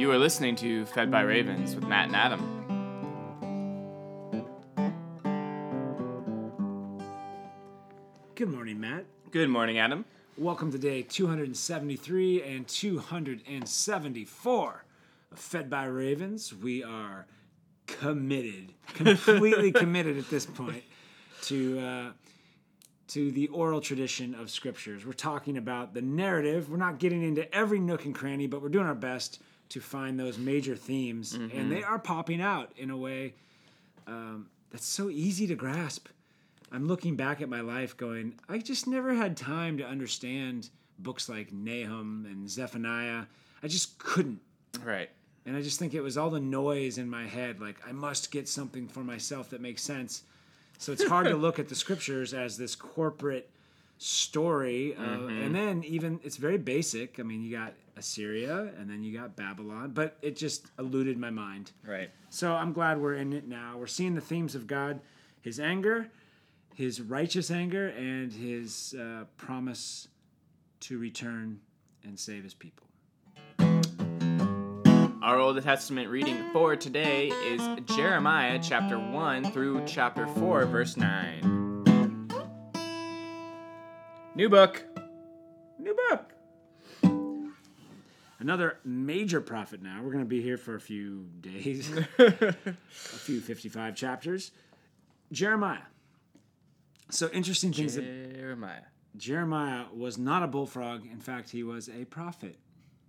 You are listening to Fed by Ravens with Matt and Adam. Good morning, Matt. Good morning, Adam. Welcome to day 273 and 274 of Fed by Ravens. We are committed, completely committed at this point to uh, to the oral tradition of scriptures. We're talking about the narrative. We're not getting into every nook and cranny, but we're doing our best to find those major themes, and they are popping out in a way um, that's so easy to grasp. I'm looking back at my life going, I just never had time to understand books like Nahum and Zephaniah. I just couldn't. Right. And I just think it was all the noise in my head. Like, I must get something for myself that makes sense. So it's hard to look at the scriptures as this corporate story. Uh, And then, even, it's very basic. I mean, you got Assyria and then you got Babylon, but it just eluded my mind. Right. So I'm glad we're in it now. We're seeing the themes of God, His anger, His righteous anger, and His uh, promise to return and save His people. Our Old Testament reading for today is Jeremiah chapter 1 through chapter 4, verse 9. New book. New book. Another major prophet now. We're going to be here for a few days, a few 55 chapters. Jeremiah. So interesting things that Jeremiah. Jeremiah was not a bullfrog. In fact, he was a prophet.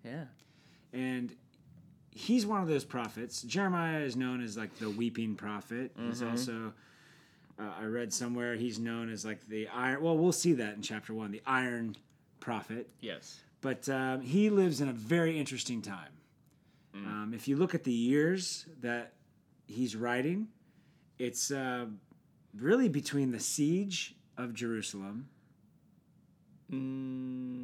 Yeah. and he's one of those prophets. Jeremiah is known as like the weeping prophet. He's mm-hmm. also, uh, I read somewhere, he's known as like the iron. Well, we'll see that in chapter one, the iron prophet. Yes. But um, he lives in a very interesting time. Um, if you look at the years that he's writing, it's uh, really between the siege of Jerusalem. Mm,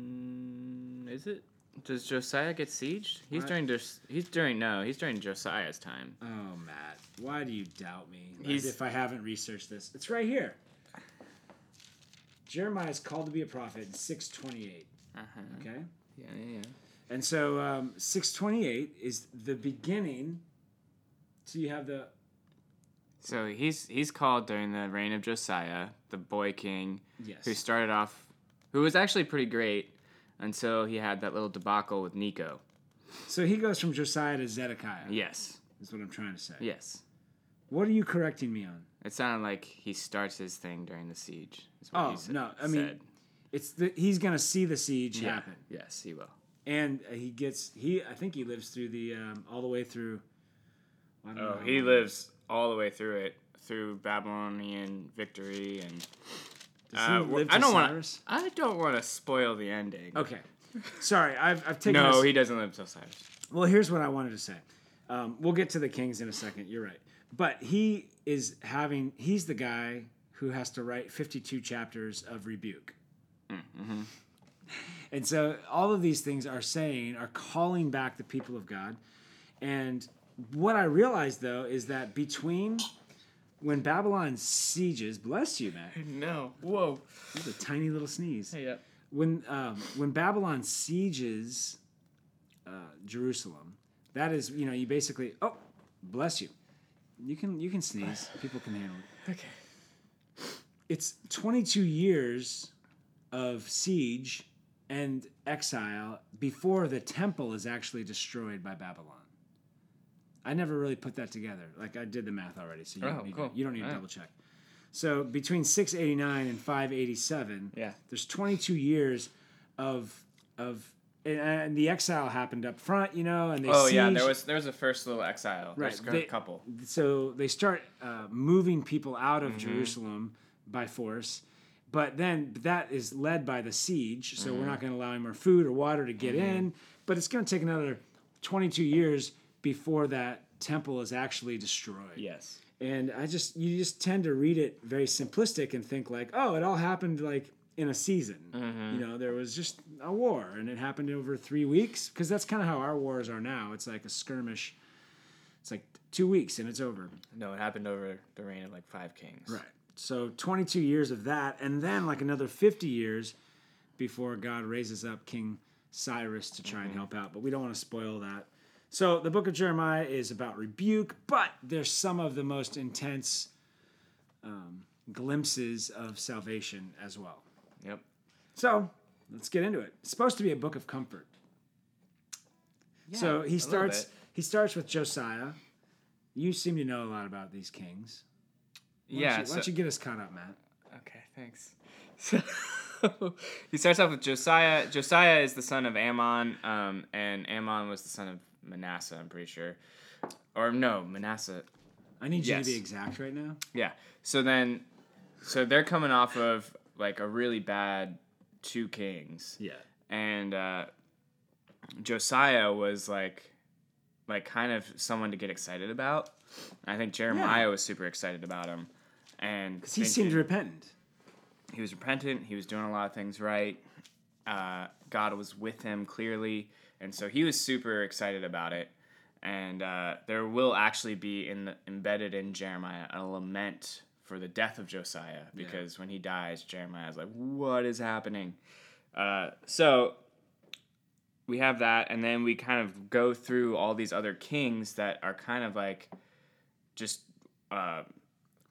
is it? Does Josiah get sieged? He's What? during Jos- he's during no, he's during Josiah's time. Oh, Matt, why do you doubt me? As He's- if I haven't researched this. It's right here. Jeremiah is called to be a prophet in 628. Uh-huh. Okay? Yeah, yeah, yeah. And so um, 628 is the beginning. So you have the. So he's he's called during the reign of Josiah, the boy king, Yes. who started off, who was actually pretty great until he had that little debacle with Necho. So he goes from Josiah to Zedekiah, Yes, is what I'm trying to say. yes. What are you correcting me on? It sounded like he starts his thing during the siege. is what Oh, he sa- no, I mean, said. It's the, he's going to see the siege yeah. happen. Yes, he will. And uh, he gets, he I think he lives through the, um, all the way through. I don't Oh, know he lives all the way through it, through Babylonian victory, and Does he uh, I don't want to. I don't want to spoil the ending. Okay. Sorry, I've, I've taken No, he doesn't live till Cyrus. Well, here's what I wanted to say. Um, we'll get to the Kings in a second. You're right. But he is having, he's the guy who has to write 52 chapters of rebuke. Mm-hmm. And so all of these things are saying, are calling back the people of God. And what I realized, though, is that between when Babylon sieges, bless you, Matt, No. Whoa. that's a tiny little sneeze Yeah. when um, when Babylon sieges uh, Jerusalem, that is you know you basically oh bless you, you can you can sneeze people can handle it. Okay. It's 22 years of siege and exile before the temple is actually destroyed by Babylon. I never really put that together. Like I did the math already, so you Oh, don't need cool. to, you don't need to Wow. double check. So between 689 and 587, Yeah. there's 22 years of of and, and the exile happened up front, you know, and they Oh yeah, there was there was a first little exile. Right, they- a couple. so they start uh, moving people out Mm-hmm. of Jerusalem by force. But then that is led by the siege, so we're Mm-hmm. not going to allow any more food or water to get in. But it's going to take another 22 years before that temple is actually destroyed. Yes. And I just you just tend to read it very simplistic and think like, oh, it all happened like in a season. Mm-hmm. You know, there was just a war and it happened over three weeks because that's kind of how our wars are now. It's like a skirmish. It's like two weeks and it's over. No, it happened over the reign of like five kings. Right. So 22 years of that, and then like another 50 years before God raises up King Cyrus to try and mm-hmm. help out. But we don't want to spoil that. So the book of Jeremiah is about rebuke, but there's some of the most intense um, glimpses of salvation as well. Yep. So let's get into it. It's supposed to be a book of comfort. Yeah, so he starts. He starts with Josiah. You seem to know a lot about these kings. Why Yeah. Don't you, why don't you get us caught up, Matt? Okay, thanks. So he starts off with Josiah. Josiah is the son of Amon, um, and Amon was the son of Manasseh. I'm pretty sure, or no, Manasseh. I need you to be exact right now. Yeah. So then, so they're coming off of like a really bad two kings, Yeah. and uh, Josiah was like, like kind of someone to get excited about. I think Jeremiah was super excited about him, and Because he seemed repentant. he was repentant. He was doing a lot of things right. Uh, God was with him clearly, and so he was super excited about it. And uh, there will actually be in the, embedded in Jeremiah a lament for the death of Josiah because when he dies, Jeremiah is like, "What is happening?" Uh, so we have that, and then we kind of go through all these other kings that are kind of like just uh,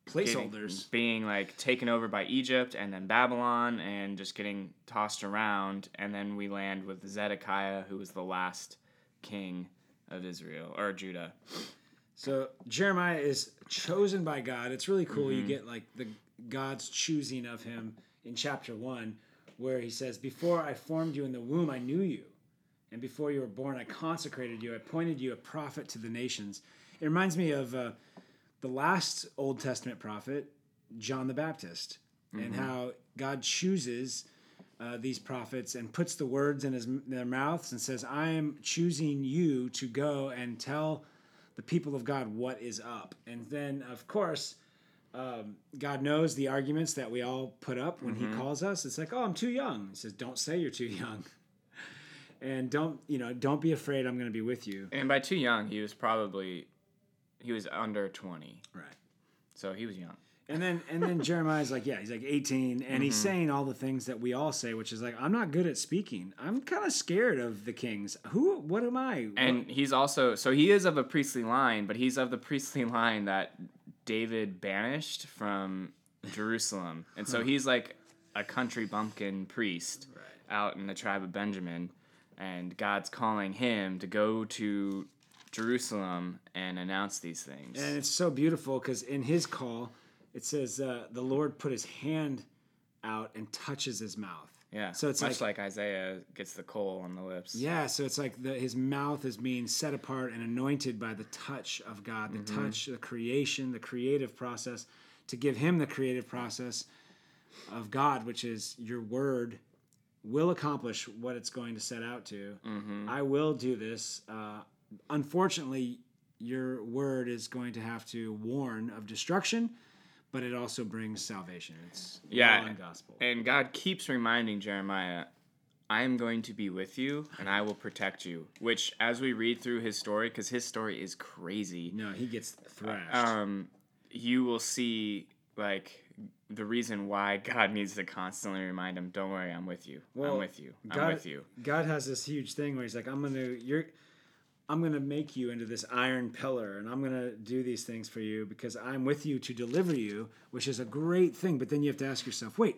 Placeholders. being like taken over by Egypt and then Babylon and just getting tossed around and then we land with Zedekiah who was the last king of Israel or Judah. So Jeremiah is chosen by God. It's really cool. Mm-hmm. You get like the God's choosing of him in chapter one, where he says, "Before I formed you in the womb, I knew you, and before you were born, I consecrated you. I appointed you a prophet to the nations." It reminds me of uh, the last Old Testament prophet, John the Baptist, and how God chooses. Uh, these prophets and puts the words in his, their mouths and says, I am choosing you to go and tell the people of God what is up. And then, of course, um, God knows the arguments that we all put up when He calls us. It's like, oh, I'm too young. He says, don't say you're too young, and don't you know, don't be afraid. I'm going to be with you. And by too young, he was probably he was under 20. Right. So he was young. And then and then Jeremiah's like, yeah, he's like 18, and he's mm-hmm. saying all the things that we all say, which is like, I'm not good at speaking. I'm kind of scared of the kings. Who? What am I? And he's also so he is of a priestly line, but he's of the priestly line that David banished from Jerusalem. And so he's like a country bumpkin priest out in the tribe of Benjamin. And God's calling him to go to Jerusalem and announce these things. And it's so beautiful because in his call, it says uh, the Lord put his hand out and touches his mouth. yeah. So it's much like, like, Isaiah gets the coal on the lips. yeah, so it's like the, his mouth is being set apart and anointed by the touch of God, the touch, the creation, the creative process, to give him the creative process of God, which is your word will accomplish what it's going to set out to. I will do this. Uh, unfortunately, your word is going to have to warn of destruction, but it also brings salvation. It's Yeah. and gospel. And God keeps reminding Jeremiah, I am going to be with you and I will protect you. Which, as we read through his story, because his story is crazy, No, he gets thrashed. um, you will see like the reason why God needs to constantly remind him, "Don't worry, I'm with you. Well, I'm with you. I'm God, with you." God has this huge thing where he's like, I'm gonna you're I'm gonna make you into this iron pillar and I'm gonna do these things for you because I'm with you to deliver you, which is a great thing. But then you have to ask yourself, wait,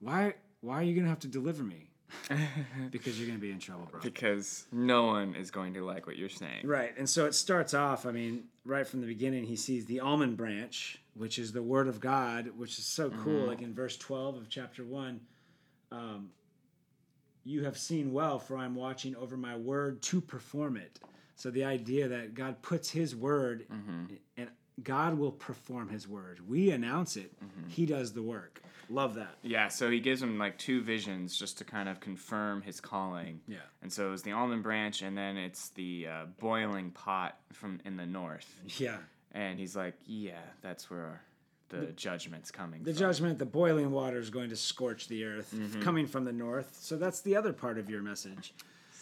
why why are you gonna have to deliver me? because you're gonna be in trouble, bro. Because no one is going to like what you're saying. Right. And so it starts off, I mean, right from the beginning, he sees the almond branch, which is the word of God, which is so cool. Like in verse 12 of chapter 1, um, you have seen well, for I'm watching over my word to perform it. So the idea that God puts his word and God will perform his word. We announce it, he does the work. Love that. Yeah, so he gives him like two visions just to kind of confirm his calling. Yeah. And so it's the almond branch, and then it's the uh, boiling pot from in the north. Yeah. And he's like, "Yeah, that's where the, judgment's coming The from." judgment, the boiling water is going to scorch the earth coming from the north. So that's the other part of your message.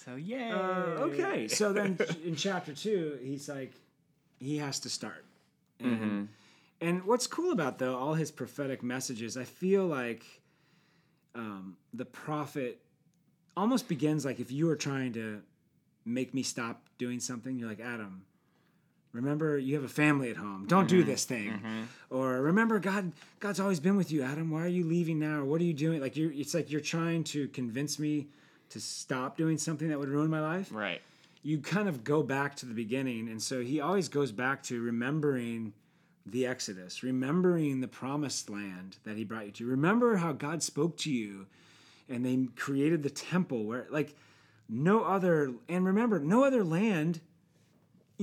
so yeah. Uh, okay, so then in chapter two, he's like, he has to start. And, and what's cool about though all his prophetic messages, I feel like um, the prophet almost begins like if you were trying to make me stop doing something. You're like, Adam, remember you have a family at home. Don't do mm-hmm. this thing. Mm-hmm. Or remember God God's always been with you, Adam. Why are you leaving now? Or what are you doing? Like you're it's like you're trying to convince me to stop doing something that would ruin my life Right. you kind of go back to the beginning and so he always goes back to remembering the exodus remembering the promised land that he brought you to remember how god spoke to you and they created the temple where like no other and remember no other land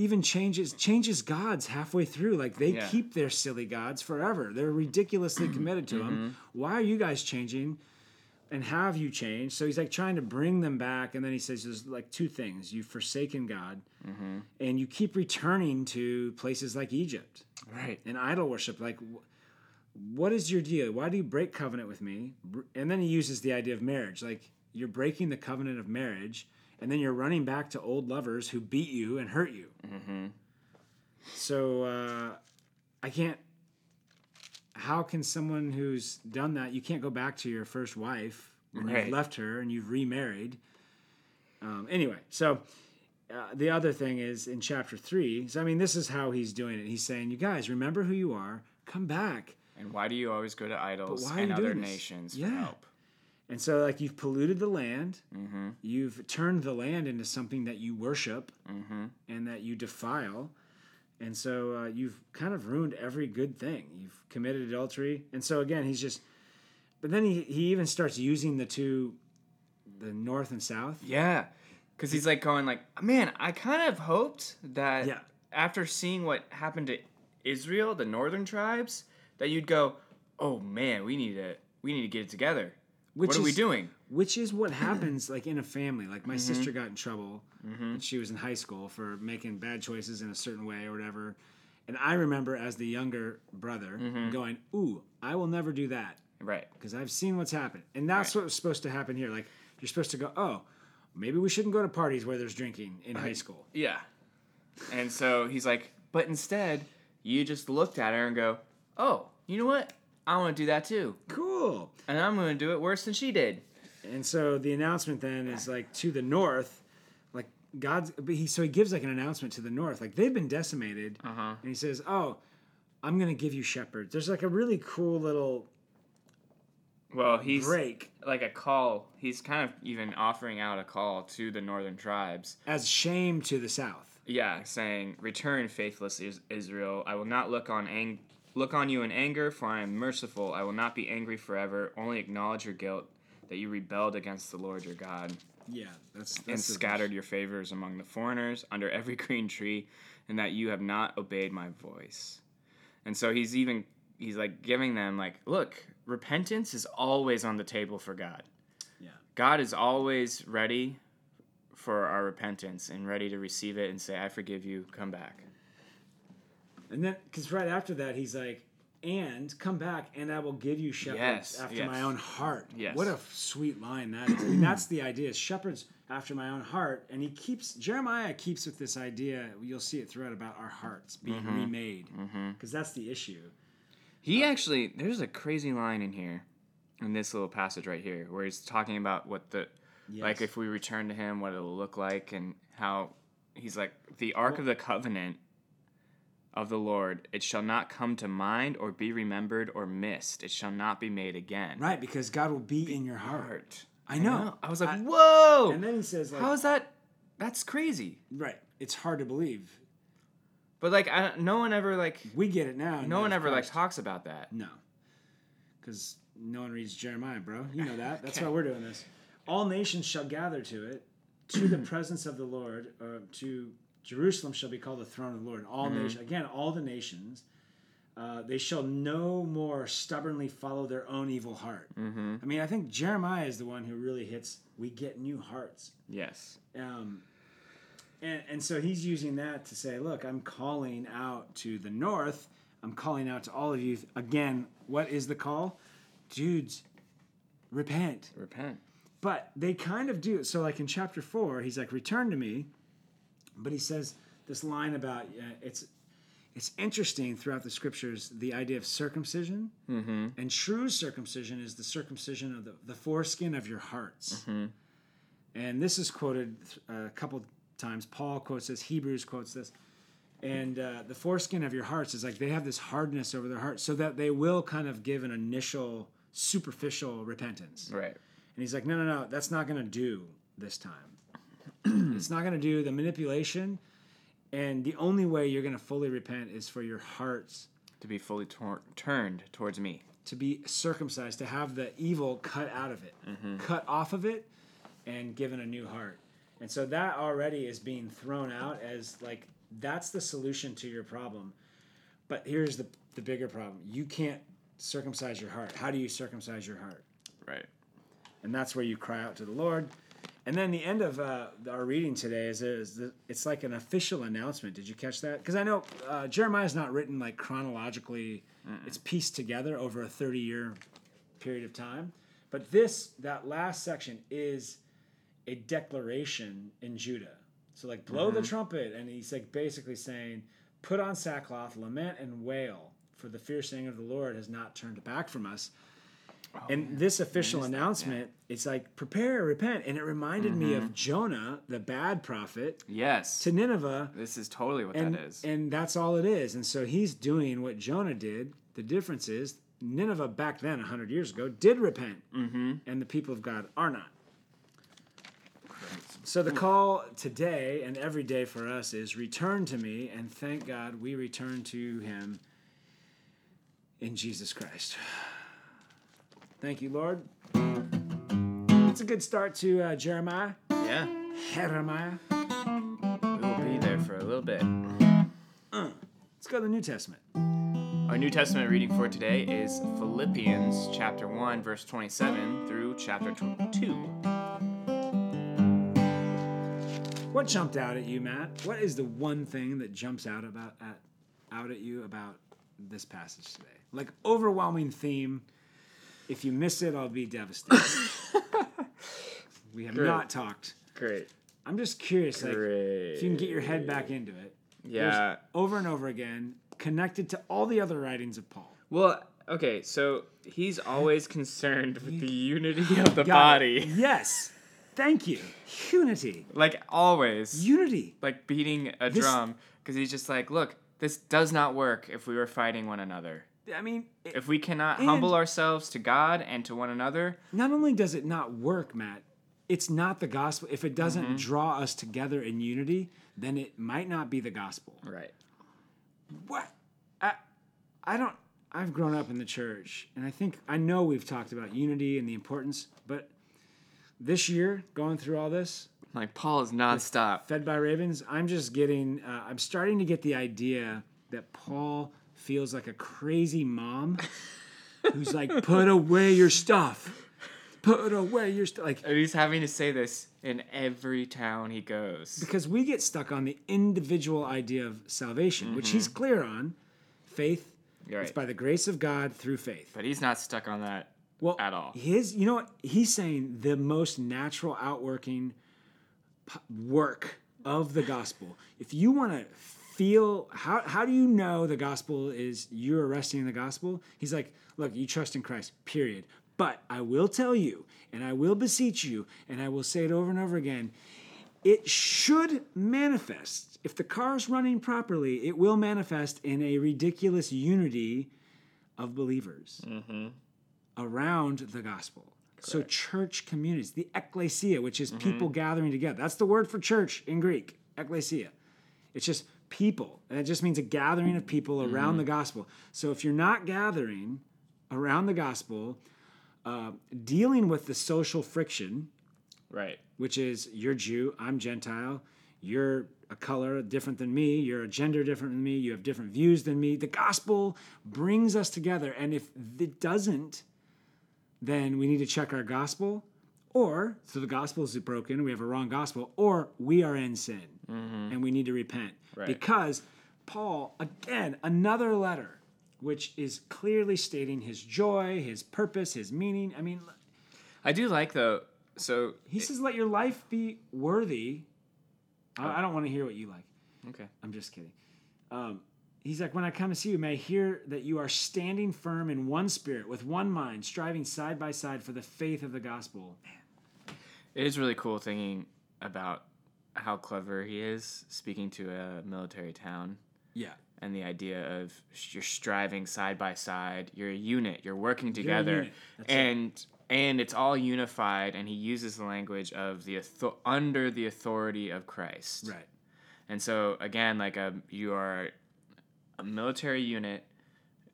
even changes changes gods halfway through like they Yeah. keep their silly gods forever they're ridiculously committed to them mm-hmm. why are you guys changing and have you changed? So he's like trying to bring them back, and then he says there's like two things: you've forsaken God, mm-hmm. and you keep returning to places like Egypt Right. and idol worship. Like, what is your deal? Why do you break covenant with me? And then he uses the idea of marriage, like you're breaking the covenant of marriage, and then you're running back to old lovers who beat you and hurt you. So uh, I can't. How can someone who's done that? You can't go back to your first wife when Right. you've left her and you've remarried. Um, anyway, so uh, the other thing is in chapter three. So I mean, this is how he's doing it. He's saying, "You guys, remember who you are. Come back." And why do you always go to idols and other nations Yeah. for help? And so, like, you've polluted the land. Mm-hmm. You've turned the land into something that you worship Mm-hmm. and that you defile. And so uh, you've kind of ruined every good thing. You've committed adultery. And so, again, he's just. But then he, he even starts using the two, the north and south. Yeah, because he's like going like, man, I kind of hoped that Yeah. after seeing what happened to Israel, the northern tribes, that you'd go, oh man, we need to we need to get it together. Which what are we doing? Which is what happens like in a family. Like my mm-hmm. sister got in trouble mm-hmm. when she was in high school for making bad choices in a certain way or whatever. And I remember as the younger brother mm-hmm. going, "Ooh, I will never do that Right. because I've seen what's happened." And that's what was supposed to happen here. Like you're supposed to go, "Oh, maybe we shouldn't go to parties where there's drinking in high school." Yeah. And so he's like, but instead, you just looked at her and go, oh, you know what? I want to do that too, Cool. and I'm going to do it worse than she did. And so the announcement then is like to the north, like God's. But he so he gives like an announcement to the north, like they've been decimated, Uh-huh. and he says, "Oh, I'm gonna give you shepherds." There's like a really cool little Well, he's break like a call. He's kind of even offering out a call to the northern tribes. as shame to the south. Yeah, saying, "Return, faithless Israel. I will not look on ang- look on you in anger, for I am merciful. I will not be angry forever. Only acknowledge your guilt that you rebelled against the Lord your God Yeah, that's, that's and scattered your favors among the foreigners under every green tree, and that you have not obeyed my voice." And so he's even he's like giving them like, "Look, repentance is always on the table for God." Yeah. God is always ready for our repentance and ready to receive it and say, I forgive you, come back. And then, because right after that, he's like, "And come back, and I will give you shepherds Yes, after yes. my own heart." Yes. What a sweet line that is. I mean, that's the idea: shepherds after my own heart. And he keeps Jeremiah keeps with this idea. You'll see it throughout about our hearts being Mm-hmm. remade, because that's the issue. He actually, there's a crazy line in here, in this little passage right here, where he's talking about what the, like if we return to him, what it'll look like, and how he's like, the Ark of the Covenant of the Lord, it shall not come to mind or be remembered or missed. It shall not be made again. Right, because God will be in your heart. Heart. I know. I was like, I- whoa! And then he says, like, How is that? That's crazy. right, it's hard to believe. But like, I, no one ever like, We get it now. no one ever of like talks about that. No, because no one reads Jeremiah, bro. You know that. That's Okay. why we're doing this. All nations shall gather to it, to the presence of the Lord. Uh, to Jerusalem shall be called the throne of the Lord. All Mm-hmm. nations, again, all the nations. Uh, they shall no more stubbornly follow their own evil heart. Mm-hmm. I mean, I think Jeremiah is the one who really hits. We get new hearts. Yes. Um, and, and so he's using that to say, look, I'm calling out to the north. I'm calling out to all of you. Again, what is the call? Dudes, repent. Repent. But they kind of do. So, like in chapter four, he's like, return to me. But he says this line about uh, it's it's interesting throughout the scriptures the idea of circumcision Mm-hmm. and true circumcision is the circumcision of the, the foreskin of your hearts Mm-hmm. and this is quoted uh, a couple times. Paul quotes this, Hebrews quotes this. And uh, the foreskin of your hearts is like they have this hardness over their hearts so that they will kind of give an initial superficial repentance. Right. And he's like, no, no, no, that's not going to do this time. it's not going to do the manipulation. And the only way you're going to fully repent is for your hearts To be fully tor- turned towards me. to be circumcised, to have the evil cut out of it, mm-hmm. cut off of it, and given a new heart. And so that already is being thrown out as like that's the solution to your problem. But here's the the bigger problem: you can't circumcise your heart. How do you circumcise your heart? Right. and that's where you cry out to the Lord. And then the end of uh, our reading today is, is the, it's like an official announcement. Did you catch that? Because I know uh, Jeremiah's not written like chronologically; it's pieced together over a thirty-year period of time. But this, that last section, is a declaration in Judah. So like, blow the trumpet, and he's like basically saying, "Put on sackcloth, lament and wail, for the fierce anger of the Lord has not turned back from us." And this official announcement, it's like prepare, repent, and it reminded me of Jonah, the bad prophet, Yes. to Nineveh, this is totally what and that is. and that's all it is. And so he's doing what Jonah did. The difference is Nineveh back then, hundred years ago, did repent, mm-hmm. and the people of God are not. So the call today and every day for us is return to me, and thank God we return to Him in Jesus Christ. Thank you, Lord. It's a good start to uh, Jeremiah. yeah. Jeremiah. We will be there for a little bit. Let's go to the New Testament. Our New Testament reading for today is Philippians chapter 1 verse 27 through chapter tw- 2. What jumped out at you, Matt? What is the one thing that jumps out about at, out at you about this passage today? Like overwhelming theme. If you miss it, I'll be devastated. we have Great. not talked. Great. I'm just curious, like Great. if you can get your head back into it. There's Yeah. over and over again, connected to all the other writings of Paul. Well, okay, so he's always concerned with the unity of the Got body. it. Yes. Thank you. Unity. Like always. Unity. like beating a This- drum because he's just like, look, this does not work if we were fighting one another. I mean, it- If we cannot humble ourselves to God and to one another, not only does it not work, Matt, it's not the gospel. If it doesn't Mm-hmm. draw us together in unity, then it might not be the gospel. right? What? I, I don't. I've grown up in the church, and I think I know we've talked about unity and the importance, but this year, going through all this, Like Paul is nonstop. fed by ravens, I'm just getting. Uh, I'm starting to get the idea that Paul feels like a crazy mom who's like, "Put away your stuff. Put away your stuff." Like And he's having to say this in every town he goes. because we get stuck on the individual idea of salvation, which he's clear on. Faith, You're it's Mm-hmm. by the grace of God through faith. But he's not stuck on that Well, at all. His, you know what he's saying? The most natural outworking p- work of the gospel. If you want to feel how how do you know the gospel is you're resting in the gospel? He's like, look, you trust in Christ. Period. But I will tell you, and I will beseech you, and I will say it over and over again. It should manifest. If the car is running properly, it will manifest in a ridiculous unity of believers mm-hmm. around the gospel. So church communities, the ecclesia, which is mm-hmm. people gathering together. That's the word for church in Greek, ecclesia. It's just people, and it just means a gathering of people around the gospel. So if you're not gathering around the gospel, uh, dealing with the social friction, Right. which is you're Jew, I'm Gentile, you're a color different than me, you're a gender different than me, you have different views than me. The gospel brings us together. And if it doesn't, then we need to check our gospel, or so the gospel is broken, we have a wrong gospel, or we are in sin and we need to repent. Right. Because Paul, again, another letter, which is clearly stating his joy, his purpose, his meaning. I mean, I do like though. So he says, "Let your life be worthy." I, I don't want to hear what you like. okay. I'm just kidding. Um, he's like, "When I come to see you, may I hear that you are standing firm in one spirit, with one mind, striving side by side for the faith of the gospel." It is really cool thinking about how clever he is speaking to a military town Yeah. and the idea of you're striving side by side. You're a unit. You're working together, unit. That's it. and and it's all unified. And he uses the language of the author- under the authority of Christ. Right. And so again, like a you are a military unit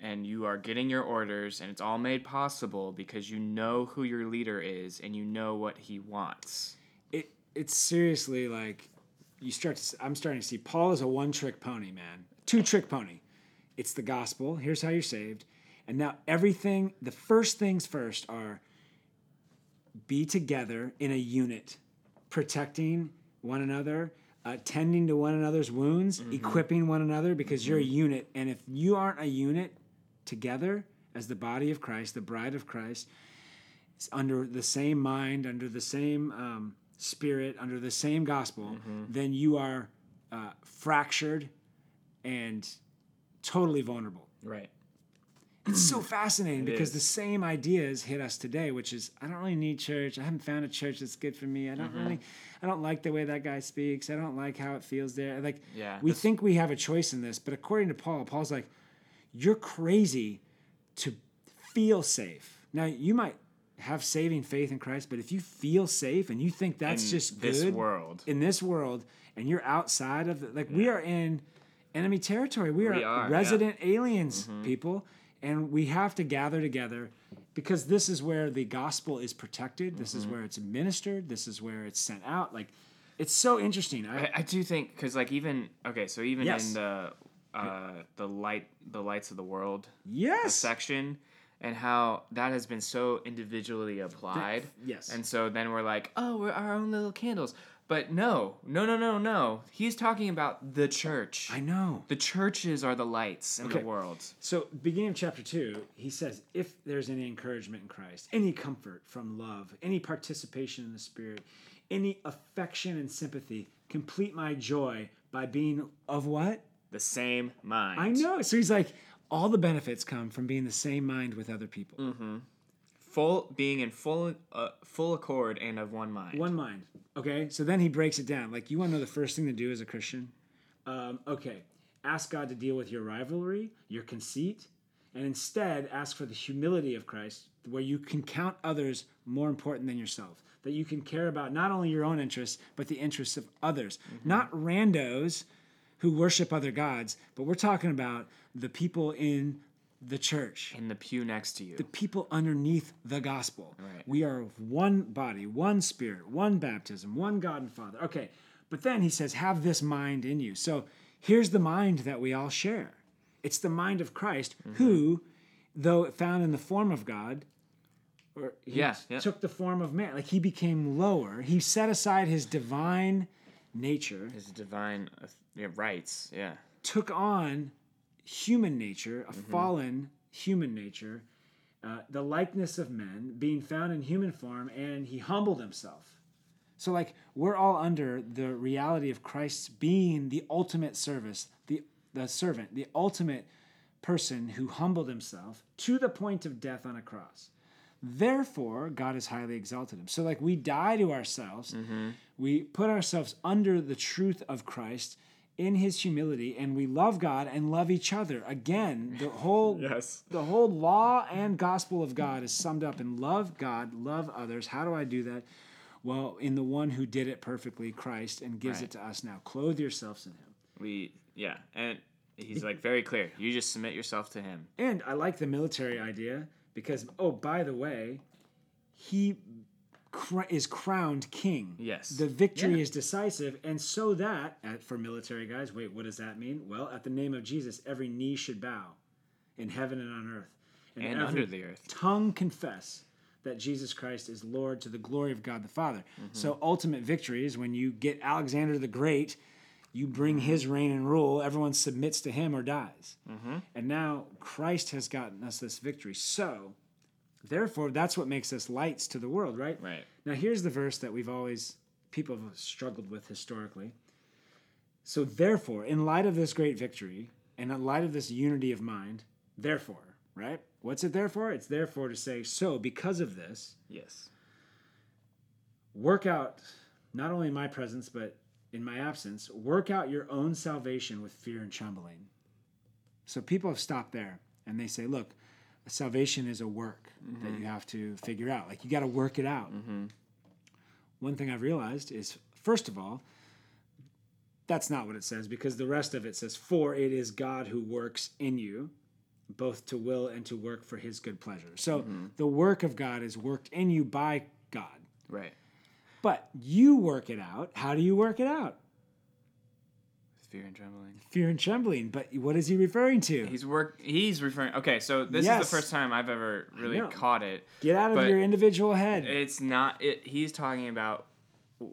and you are getting your orders and it's all made possible because you know who your leader is and you know what he wants. It it's seriously like you start to I'm starting to see Paul is a one trick pony, man. Two trick pony. It's the gospel. Here's how you're saved. And now everything, the first things first are be together in a unit, protecting one another, uh, tending to one another's wounds, equipping one another because you're a unit. And if you aren't a unit together as the body of Christ, the bride of Christ, under the same mind, under the same um, spirit, under the same gospel, then you are uh, fractured and totally vulnerable. Right. It's so fascinating because is. the same ideas hit us today, which is I don't really need church. I haven't found a church that's good for me. I don't really, I don't like the way that guy speaks. I don't like how it feels there. Like, Yeah, we think we have a choice in this, but according to Paul, Paul's like, you're crazy to feel safe. Now you might have saving faith in Christ, but if you feel safe and you think that's In just this good world. in this world, and you're outside of the, like we are in enemy territory. We are, We are, yeah. Mm-hmm. resident aliens, people, and we have to gather together because this is where the gospel is protected. This Mm-hmm. is where it's administered. This is where it's sent out. Like, it's so interesting. I, I, I do think because like even okay, so even Yes. in the uh, the light the lights of the world yes, section and how that has been so individually applied. yes. And so then we're like, oh, we're our own little candles. But no, no, no, no, no. He's talking about the church. I know. The churches are the lights in Okay. the world. So, beginning of chapter two, he says, If there's any encouragement in Christ, any comfort from love, any participation in the Spirit, any affection and sympathy, complete my joy by being of what? The same mind. I know. So he's like, all the benefits come from being the same mind with other people. Mm-hmm. Full being in full uh, full accord and of one mind. One mind. Okay. So then he breaks it down. Like, you want to know the first thing to do as a Christian? Um, okay. Ask God to deal with your rivalry, your conceit, and instead ask for the humility of Christ, where you can count others more important than yourself. That you can care about not only your own interests, but the interests of others. Not randos who worship other gods, but we're talking about the people in the church in the pew next to you. the people underneath the gospel. Right. We are one body, one spirit, one baptism, one God and Father. Okay, but then he says, have this mind in you. So here's the mind that we all share it's the mind of Christ, Mm-hmm. who, though found in the form of God, or he Yeah, yeah. took the form of man, like he became lower. He set aside his divine nature, His divine uh, yeah, rights. Yeah. took on human nature, a Mm-hmm. fallen human nature, uh, the likeness of men, being found in human form, and he humbled himself. So, like, we're all under the reality of Christ being the ultimate service, the, the servant, the ultimate person who humbled himself to the point of death on a cross. Therefore, God has highly exalted him. So, like, we die to ourselves, mm-hmm. we put ourselves under the truth of Christ in his humility, and we love God and love each other. Again, the whole Yes. the whole law and gospel of God is summed up in love God, love others. How do I do that? Well, in the one who did it perfectly, Christ, and gives Right. it to us now. Clothe yourselves in him. We yeah, and he's like very clear. You just submit yourself to him. And I like the military idea because, oh, by the way, he cr- is crowned king. Yes. The victory Yeah. is decisive. And so that, at, for military guys, wait, what does that mean? Well, at the name of Jesus, every knee should bow in heaven and on earth. And every under the earth. tongue confess that Jesus Christ is Lord to the glory of God the Father. Mm-hmm. So, ultimate victory is when you get Alexander the Great, you bring his reign and rule, everyone submits to him or dies. Mm-hmm. And now Christ has gotten us this victory. So, therefore, that's what makes us lights to the world, right? Right. Now, here's the verse that we've always, people have struggled with historically. So, therefore, in light of this great victory and in light of this unity of mind, therefore, right? What's it there for? It's therefore to say, so because of this, Yes. work out not only my presence, but in my absence, work out your own salvation with fear and trembling. So people have stopped there and they say, look, salvation is a work that mm-hmm. you have to figure out. Like you got to work it out. Mm-hmm. One thing I've realized is, first of all, that's not what it says because the rest of it says, For it is God who works in you, both to will and to work for his good pleasure. So mm-hmm. the work of God is worked in you by God. Right. But you work it out. How do you work it out? Fear and trembling. Fear and trembling. But what is he referring to? He's work. He's referring. Okay, so this Yes. is the first time I've ever really know. caught it. Get out of but your individual head. It's not. It. He's talking about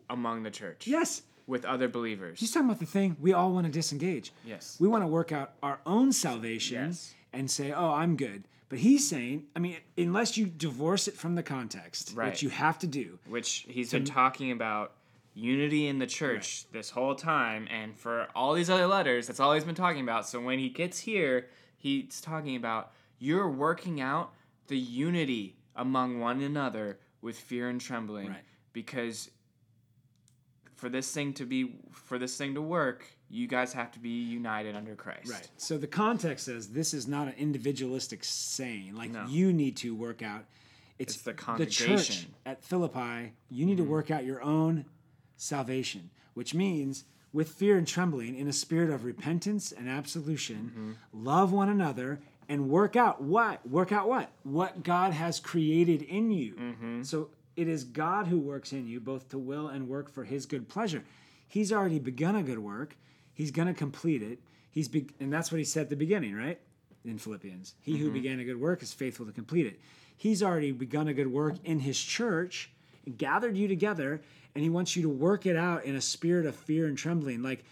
among the church. yes. With other believers. He's talking about the thing we all want to disengage. Yes. We want to work out our own salvation Yes. and say, oh, I'm good. But he's saying, I mean, unless you divorce it from the context, Right. which you have to do, which he's been talking about unity in the church this whole time and for all these other letters that's all he's been talking about so when he gets here he's talking about you're working out the unity among one another with fear and trembling Right. because for this thing to be for this thing to work you guys have to be united under christ Right. So the context says this is not an individualistic saying. Like No. you need to work out. It's, It's the church at Philippi. You need to mm-hmm. work out your own salvation, which means with fear and trembling, in a spirit of repentance and absolution, mm-hmm. love one another and work out what? Work out what? What God has created in you. Mm-hmm. So it is God who works in you, both to will and work for His good pleasure. He's already begun a good work. He's going to complete it. He's be- and that's what he said at the beginning, right? In Philippians, He who began a good work is faithful to complete it. He's already begun a good work in His church, and gathered you together, and He wants you to work it out in a spirit of fear and trembling. Like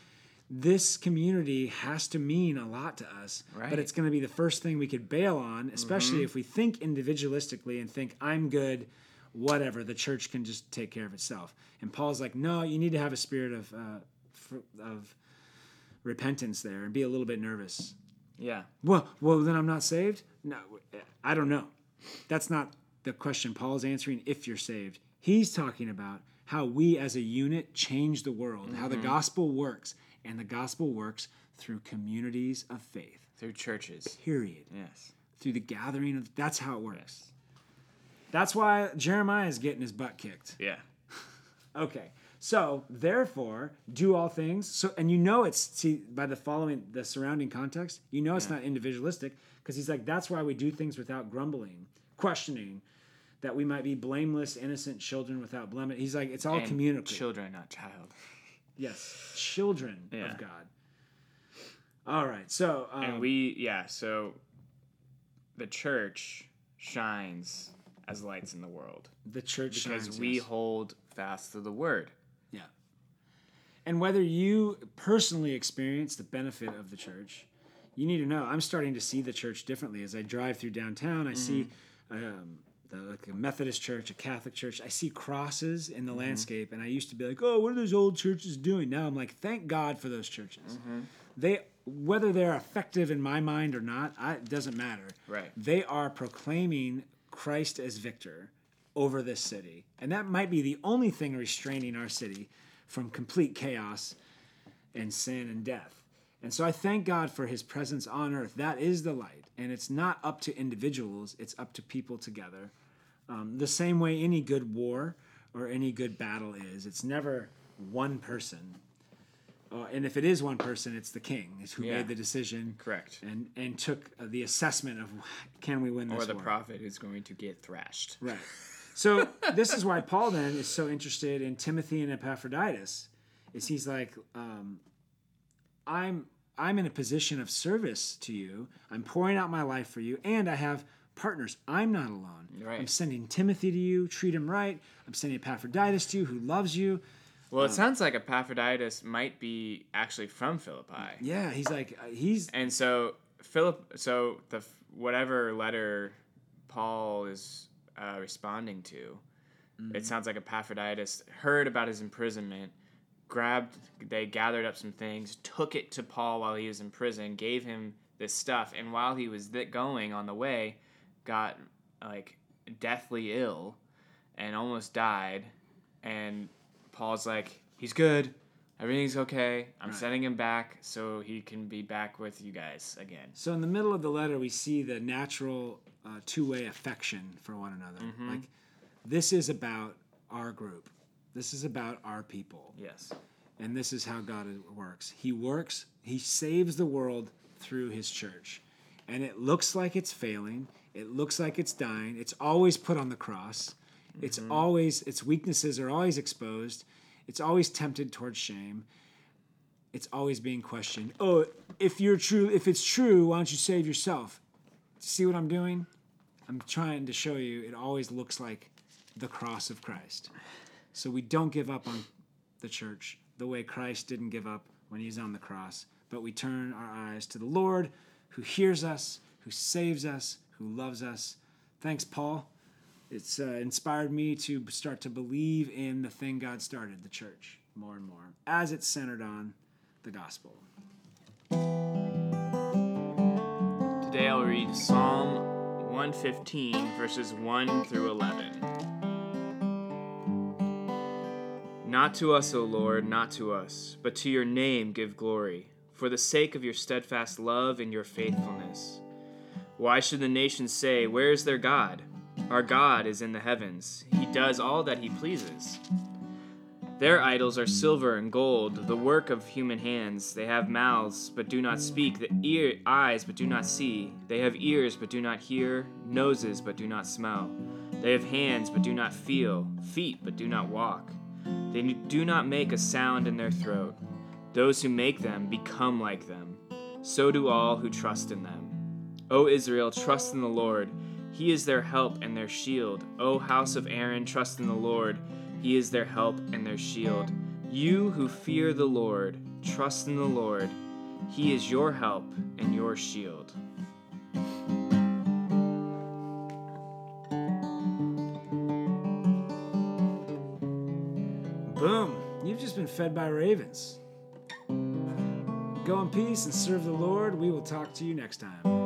this community has to mean a lot to us, Right. but it's going to be the first thing we could bail on, especially if we think individualistically and think I'm good, whatever. The church can just take care of itself. And Paul's like, no, you need to have a spirit of uh, of repentance there and be a little bit nervous. yeah Well, well, then I'm not saved. No, I don't know. That's not the question Paul's answering. If you're saved, he's talking about how we as a unit change the world, how the mm-hmm. gospel works, and the gospel works through communities of faith. through churches Period. yes Through the gathering of. That's how it works. That's why Jeremiah is getting his butt kicked. yeah Okay. So therefore, do all things. So and you know it's see by the following the surrounding context, you know it's not individualistic because he's like that's why we do things without grumbling, questioning, that we might be blameless, innocent children without blemish. He's like it's all And communicable. children not child yes, children Yeah. of God. All right. So um, and we yeah so the church shines as lights in the world the church because shines, we yes. hold fast to the word Yeah. And whether you personally experience the benefit of the church, you need to know. I'm starting to see the church differently as I drive through downtown. I see mm. um, the, like a Methodist church, a Catholic church. I see crosses in the mm-hmm. landscape, and I used to be like, "Oh, what are those old churches doing?" Now I'm like, "Thank God for those churches." Mm-hmm. They, whether they're effective in my mind or not, I, it doesn't matter. Right. They are proclaiming Christ as victor over this city. And that might be the only thing restraining our city from complete chaos and sin and death. And so I thank God for his presence on earth. That is the light. And it's not up to individuals, it's up to people together. Um, the same way any good war or any good battle is, it's never one person. Uh, and if it is one person, it's the king, is who Yeah. made the decision correct and and took uh, the assessment of can we win this or the war. prophet is going to get thrashed Right. So this is why Paul then is so interested in Timothy and Epaphroditus. Is he's like, um, I'm I'm in a position of service to you. I'm pouring out my life for you, and I have partners. I'm not alone. Right. I'm sending Timothy to you. Treat him right. I'm sending Epaphroditus to you, who loves you. well it sounds like epaphroditus might be actually from philippi Yeah, he's like uh, he's and so philip so the whatever letter paul is uh, responding to it sounds like epaphroditus heard about his imprisonment grabbed they gathered up some things took it to paul while he was in prison gave him this stuff and while he was th- going on the way got like deathly ill and almost died and paul's like he's good everything's okay. I'm Right. sending him back so he can be back with you guys again. So in the middle of the letter, we see the natural uh, two-way affection for one another. Like this is about our group. This is about our people, Yes. and this is how God works. He works. He saves the world through His church, and it looks like it's failing. It looks like it's dying. It's always put on the cross. It's always its weaknesses are always exposed. It's always tempted towards shame. It's always being questioned. Oh, if you're true, if it's true, why don't you save yourself? See what I'm doing? I'm trying to show you it always looks like the cross of Christ. So we don't give up on the church the way Christ didn't give up when he's on the cross, but we turn our eyes to the Lord who hears us, who saves us, who loves us. Thanks, Paul. It's uh, inspired me to start to believe in the thing God started, the church, more and more, as it's centered on the gospel. Today I'll read Psalm 115, verses 1 through 11. Not to us, O Lord, not to us, but to your name give glory, for the sake of your steadfast love and your faithfulness. Why should the nations say, Where is their God? Our God is in the heavens, he does all that he pleases. Their idols are silver and gold, the work of human hands. They have mouths, but do not speak, the ear, eyes, but do not see. They have ears, but do not hear, noses, but do not smell. They have hands, but do not feel, feet, but do not walk. They do not make a sound in their throat. Those who make them become like them. So do all who trust in them. O Israel, trust in the Lord. He is their help and their shield. O house of Aaron, trust in the Lord. He is their help and their shield. You who fear the Lord, trust in the Lord. He is your help and your shield. Boom! You've just been fed by ravens. Go in peace and serve the Lord. We will talk to you next time.